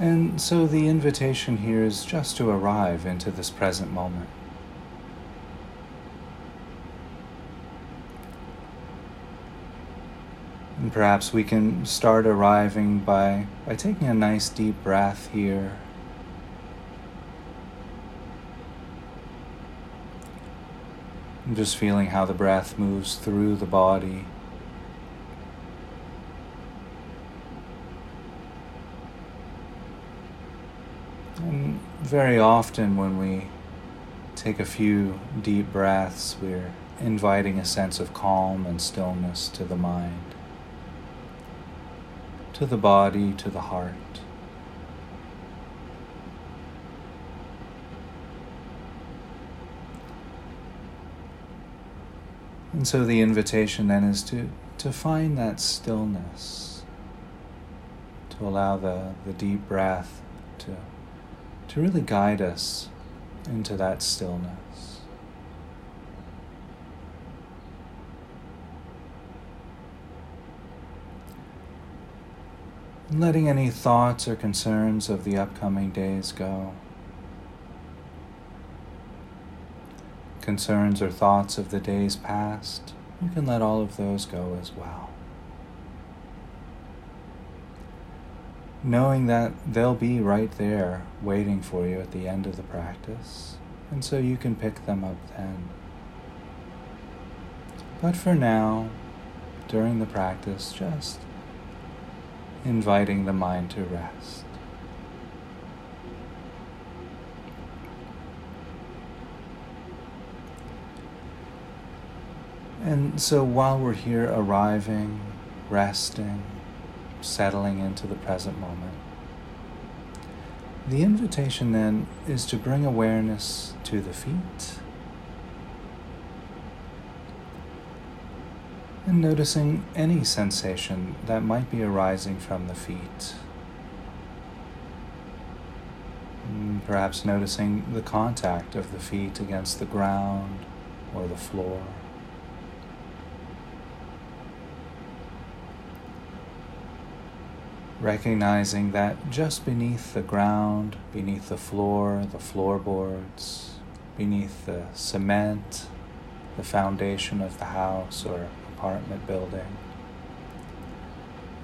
And so the invitation here is just to arrive into this present moment. And perhaps we can start arriving by, by taking a nice deep breath here. And just feeling how the breath moves through the body. And very often, when we take a few deep breaths, we're inviting a sense of calm and stillness to the mind to the body, to the heart. And so the invitation then is to, to find that stillness, to allow the, the deep breath to, to really guide us into that stillness. letting any thoughts or concerns of the upcoming days go. Concerns or thoughts of the days past, you can let all of those go as well. Knowing that they'll be right there waiting for you at the end of the practice, and so you can pick them up then. But for now, during the practice, just inviting the mind to rest. And so while we're here arriving, resting, settling into the present moment, the invitation then is to bring awareness to the feet and noticing any sensation that might be arising from the feet. Mm, perhaps noticing the contact of the feet against the ground or the floor. Recognizing that just beneath the ground, beneath the floor, the floorboards, beneath the cement, the foundation of the house or apartment building.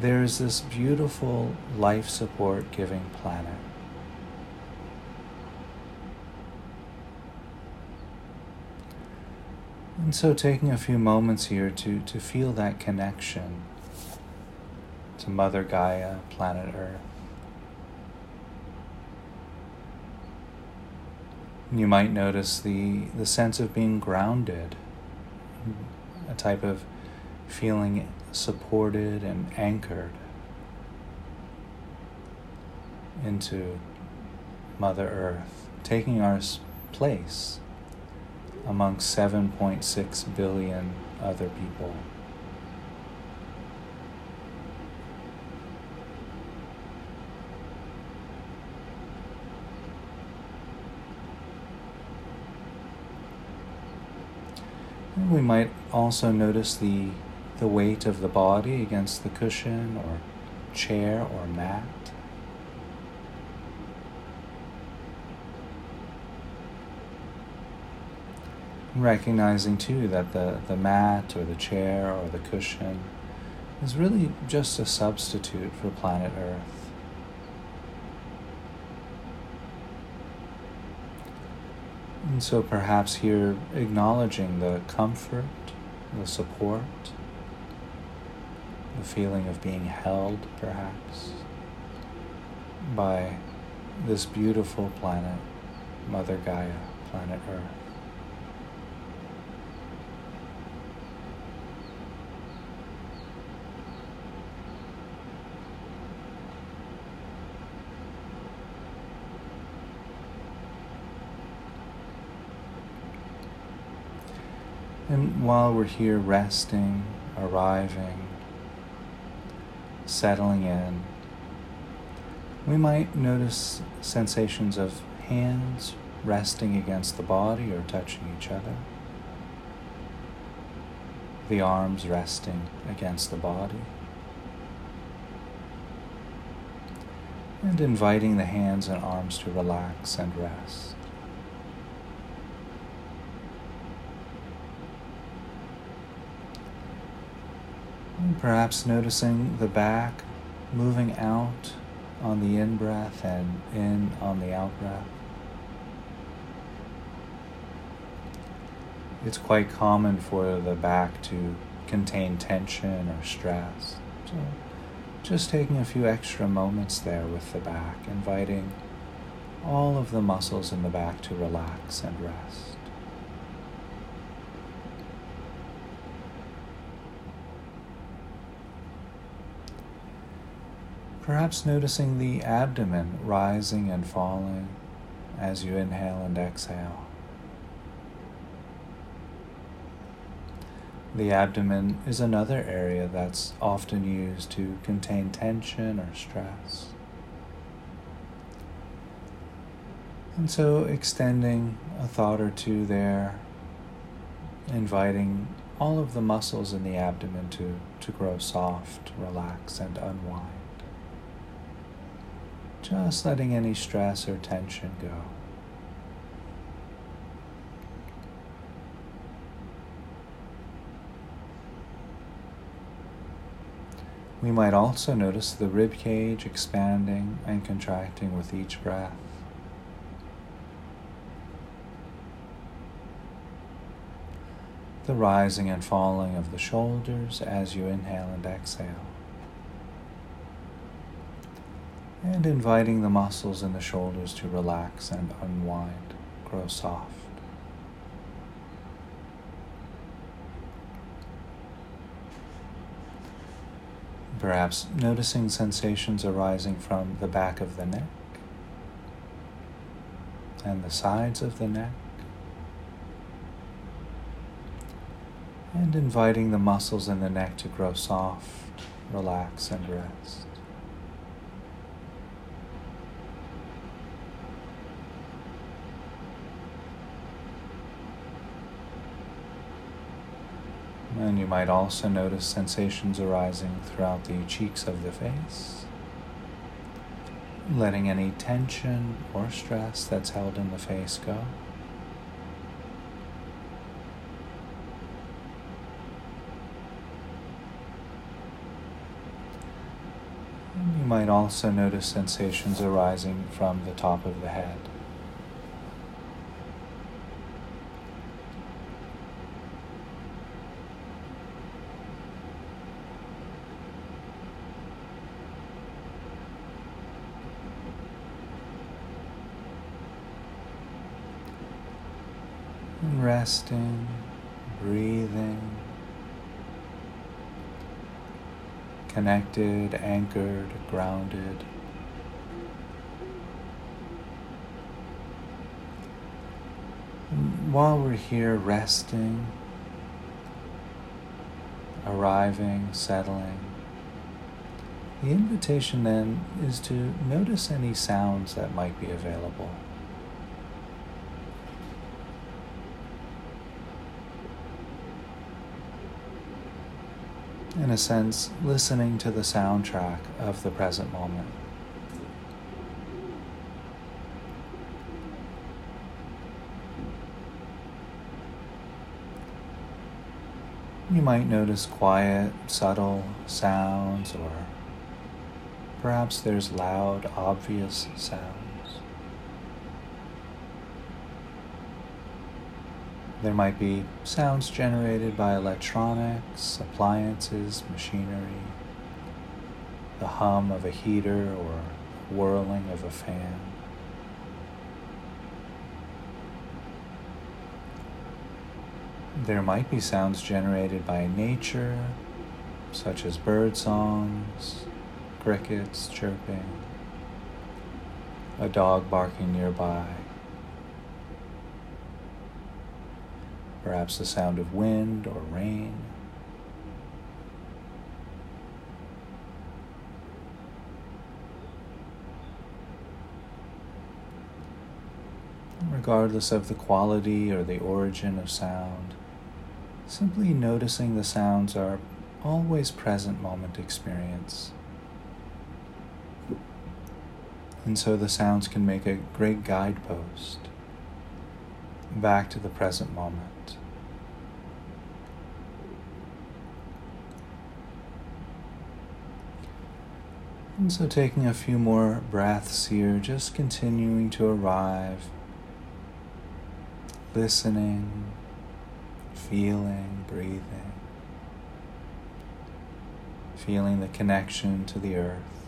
There's this beautiful life support giving planet. And so, taking a few moments here to, to feel that connection to Mother Gaia, planet Earth. You might notice the, the sense of being grounded, a type of feeling supported and anchored into Mother Earth, taking our place amongst 7.6 billion other people. We might also notice the the weight of the body against the cushion or chair or mat. Recognizing too that the, the mat or the chair or the cushion is really just a substitute for planet Earth. And so perhaps here acknowledging the comfort, the support, the feeling of being held, perhaps, by this beautiful planet, Mother Gaia, planet Earth. While we're here resting, arriving, settling in, we might notice sensations of hands resting against the body or touching each other, the arms resting against the body. and inviting the hands and arms to relax and rest. Perhaps noticing the back moving out on the in breath and in on the out breath. It's quite common for the back to contain tension or stress. So just taking a few extra moments there with the back, inviting all of the muscles in the back to relax and rest. Perhaps noticing the abdomen rising and falling as you inhale and exhale. The abdomen is another area that's often used to contain tension or stress. And so, extending a thought or two there, inviting all of the muscles in the abdomen to, to grow soft, relax, and unwind. Just letting any stress or tension go. We might also notice the rib cage expanding and contracting with each breath. The rising and falling of the shoulders as you inhale and exhale. And inviting the muscles in the shoulders to relax and unwind, grow soft. Perhaps noticing sensations arising from the back of the neck and the sides of the neck. And inviting the muscles in the neck to grow soft, relax, and rest. And you might also notice sensations arising throughout the cheeks of the face, letting any tension or stress that's held in the face go. You might also notice sensations arising from the top of the head. And resting, breathing, connected, anchored, grounded. While we're here resting, arriving, settling, the invitation then is to notice any sounds that might be available. In a sense, listening to the soundtrack of the present moment. You might notice quiet, subtle sounds, or perhaps there's loud, obvious sounds. There might be sounds generated by electronics, appliances, machinery, the hum of a heater or whirling of a fan. There might be sounds generated by nature, such as bird songs, crickets chirping, a dog barking nearby. Perhaps the sound of wind or rain. Regardless of the quality or the origin of sound, simply noticing the sounds are always present moment experience. And so the sounds can make a great guidepost back to the present moment. And so, taking a few more breaths here, just continuing to arrive, listening, feeling, breathing, feeling the connection to the earth.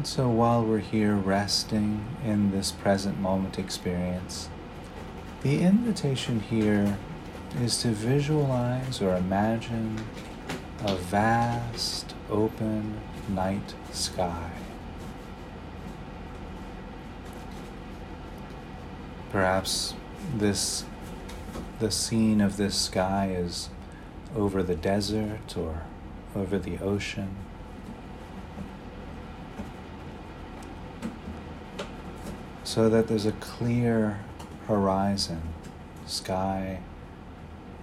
And so while we're here resting in this present moment experience, the invitation here is to visualize or imagine a vast open night sky. Perhaps this the scene of this sky is over the desert or over the ocean. So that there's a clear horizon, sky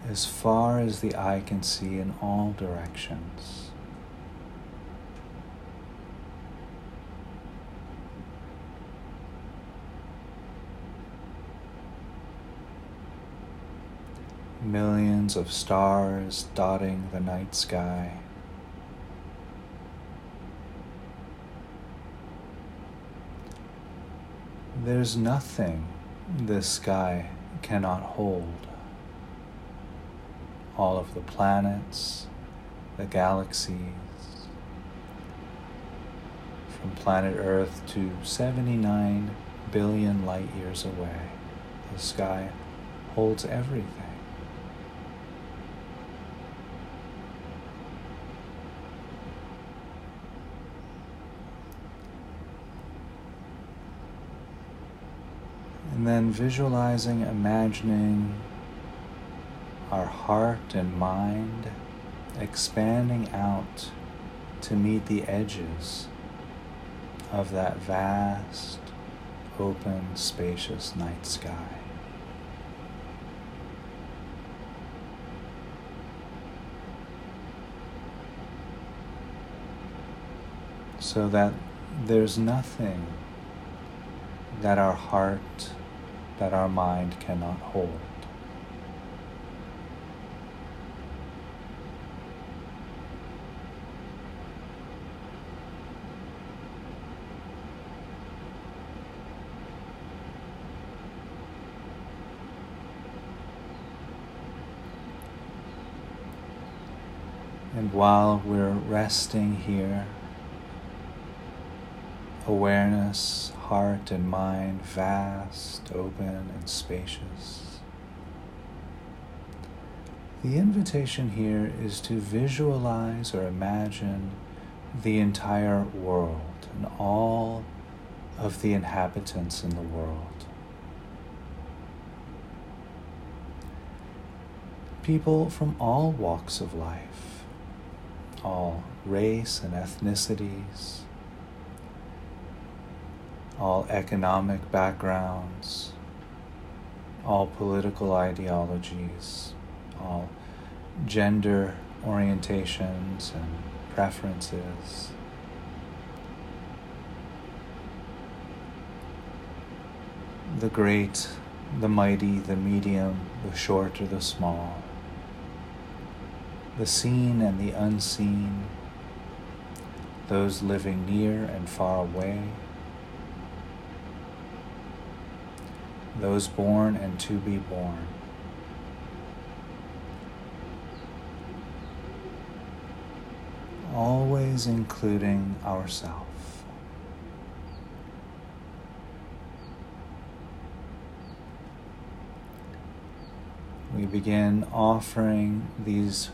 as far as the eye can see in all directions. Millions of stars dotting the night sky. There's nothing this sky cannot hold. All of the planets, the galaxies, from planet Earth to 79 billion light years away, the sky holds everything. And then visualizing, imagining our heart and mind expanding out to meet the edges of that vast, open, spacious night sky. So that there's nothing that our heart that our mind cannot hold. And while we're resting here, awareness heart and mind vast, open, and spacious. The invitation here is to visualize or imagine the entire world and all of the inhabitants in the world. People from all walks of life, all race and ethnicities, all economic backgrounds, all political ideologies, all gender orientations and preferences. The great, the mighty, the medium, the short or the small, the seen and the unseen, those living near and far away. Those born and to be born. Always including ourself. We begin offering these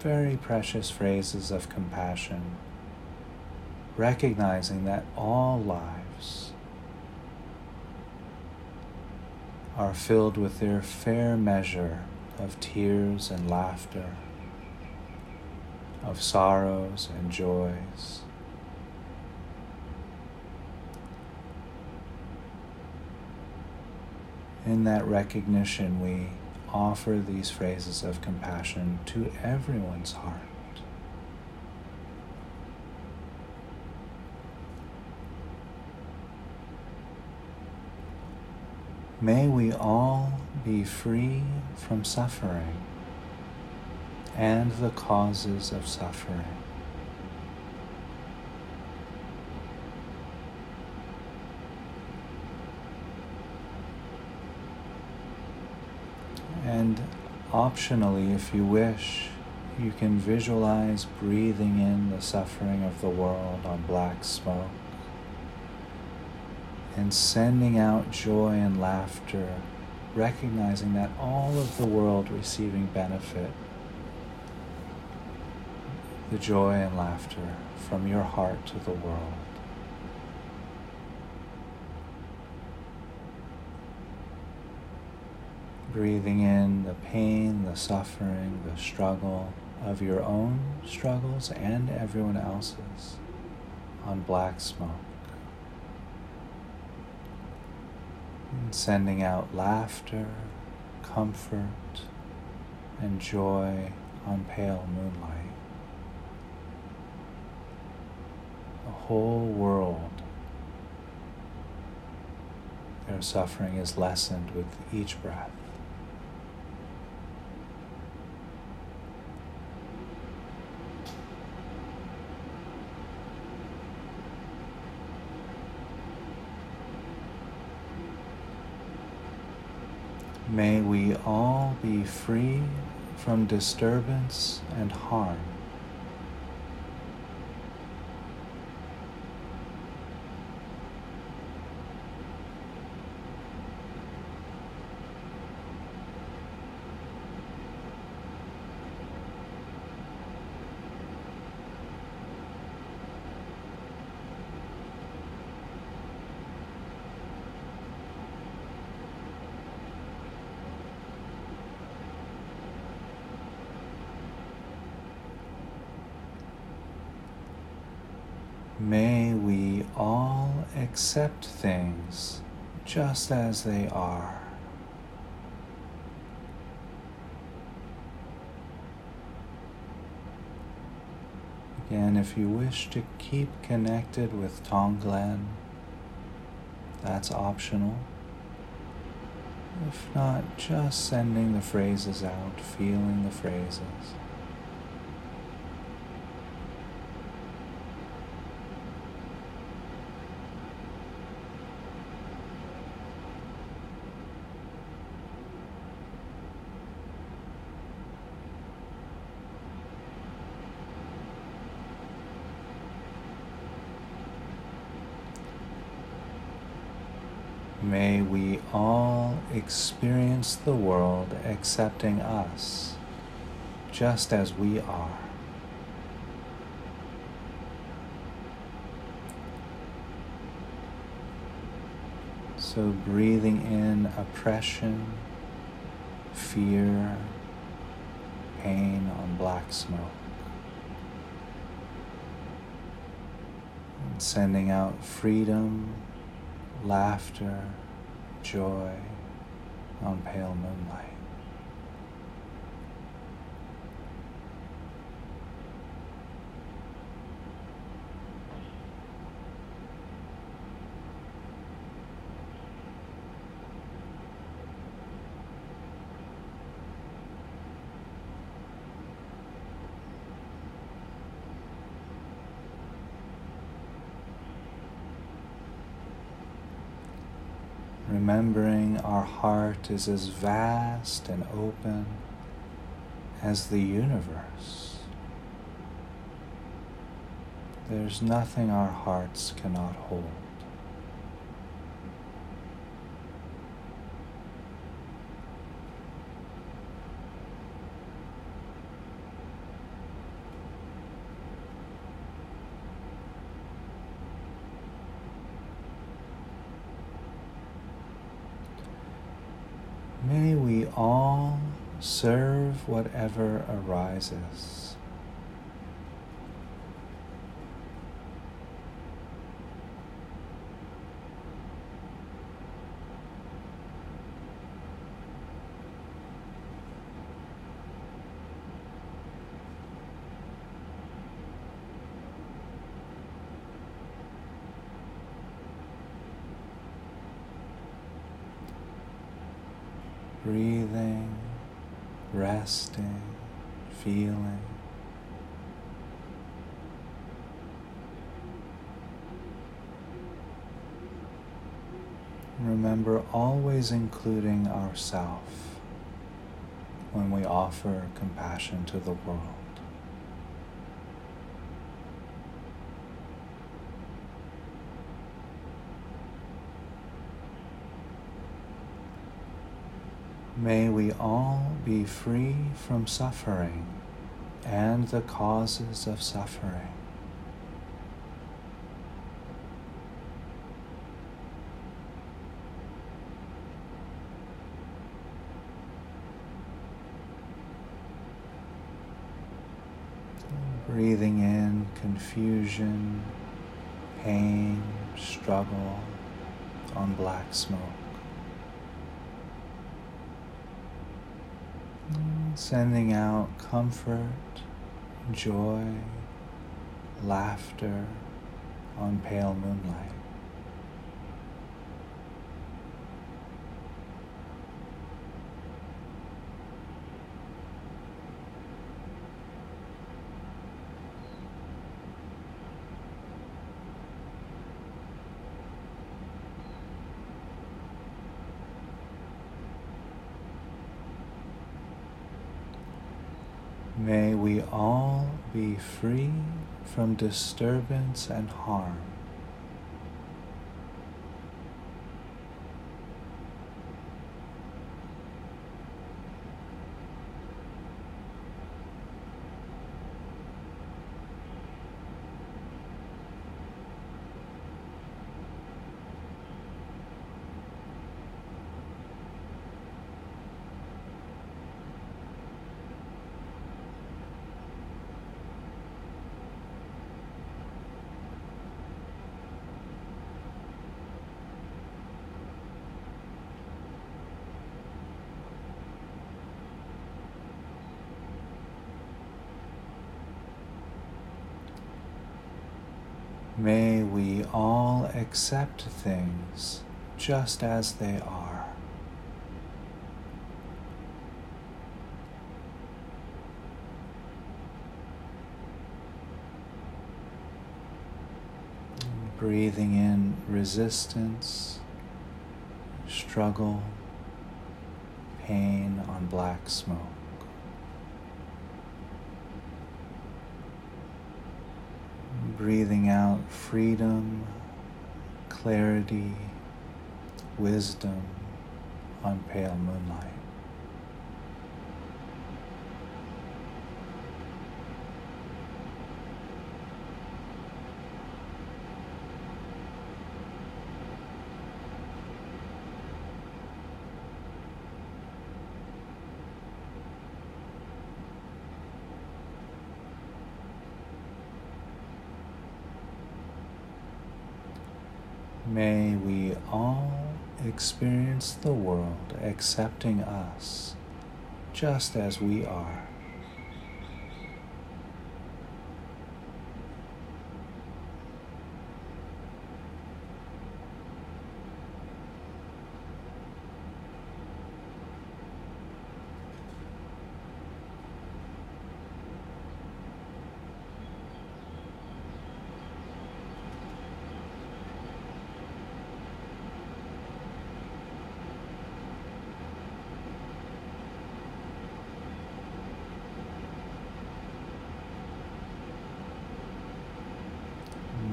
very precious phrases of compassion, recognizing that all lives are filled with their fair measure of tears and laughter, of sorrows and joys. in that recognition, we offer these phrases of compassion to everyone's heart. May we all be free from suffering and the causes of suffering. And optionally, if you wish, you can visualize breathing in the suffering of the world on black smoke and sending out joy and laughter, recognizing that all of the world receiving benefit, the joy and laughter from your heart to the world. breathing in the pain, the suffering, the struggle of your own struggles and everyone else's on black smoke. And sending out laughter, comfort, and joy on pale moonlight. The whole world, their suffering is lessened with each breath. May we all be free from disturbance and harm. May we all accept things just as they are. Again, if you wish to keep connected with Tonglen, that's optional. If not, just sending the phrases out, feeling the phrases. May we all experience the world accepting us just as we are. So, breathing in oppression, fear, pain on black smoke. And sending out freedom laughter, joy on pale moonlight. remembering our heart is as vast and open as the universe. There's nothing our hearts cannot hold. whatever arises. breathing resting, feeling. Remember always including ourself when we offer compassion to the world. May we all be free from suffering and the causes of suffering. Breathing in confusion, pain, struggle on black smoke. Sending out comfort, joy, laughter on pale moonlight. May we all be free from disturbance and harm. May we all accept things just as they are. Breathing in resistance, struggle, pain on black smoke. Breathing out freedom, clarity, wisdom on pale moonlight. May we all experience the world accepting us just as we are.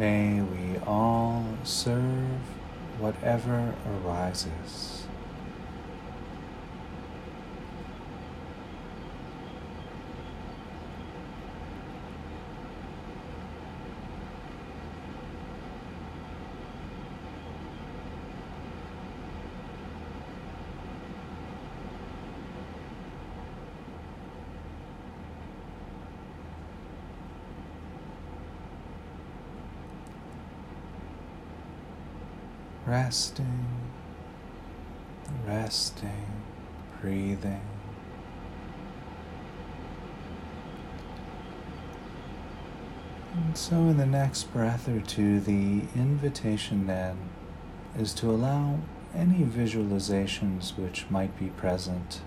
May we all serve whatever arises. Resting, resting, breathing. And so, in the next breath or two, the invitation then is to allow any visualizations which might be present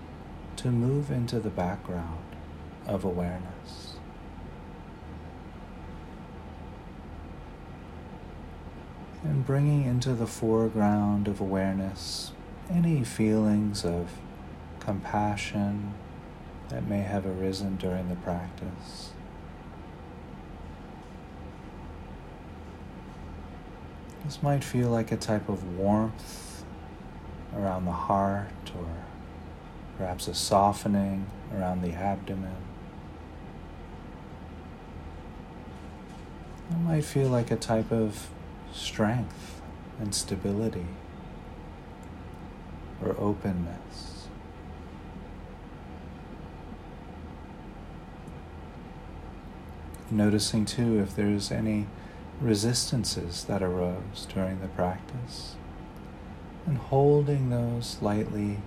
to move into the background of awareness. And bringing into the foreground of awareness any feelings of compassion that may have arisen during the practice. This might feel like a type of warmth around the heart or perhaps a softening around the abdomen. It might feel like a type of strength and stability or openness. Noticing too if there's any resistances that arose during the practice and holding those lightly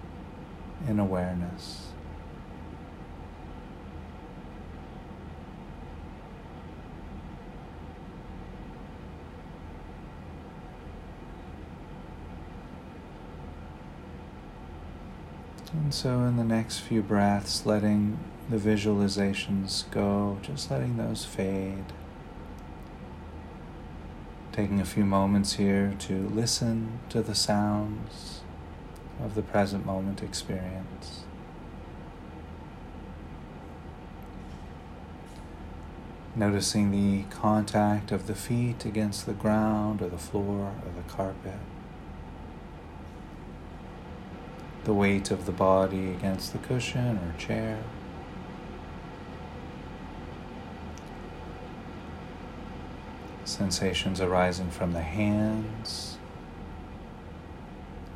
in awareness. And so, in the next few breaths, letting the visualizations go, just letting those fade. Taking a few moments here to listen to the sounds of the present moment experience. Noticing the contact of the feet against the ground or the floor or the carpet. The weight of the body against the cushion or chair. Sensations arising from the hands,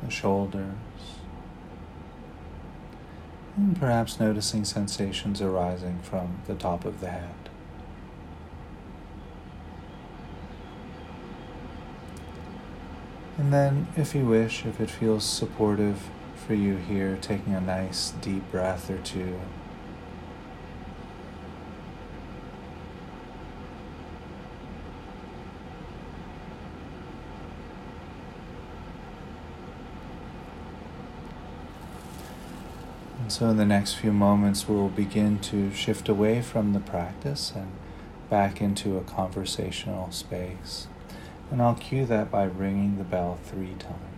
the shoulders, and perhaps noticing sensations arising from the top of the head. And then, if you wish, if it feels supportive for you here, taking a nice deep breath or two And so, in the next few moments, we'll begin to shift away from the practice and back into a conversational space. And I'll cue that by ringing the bell three times.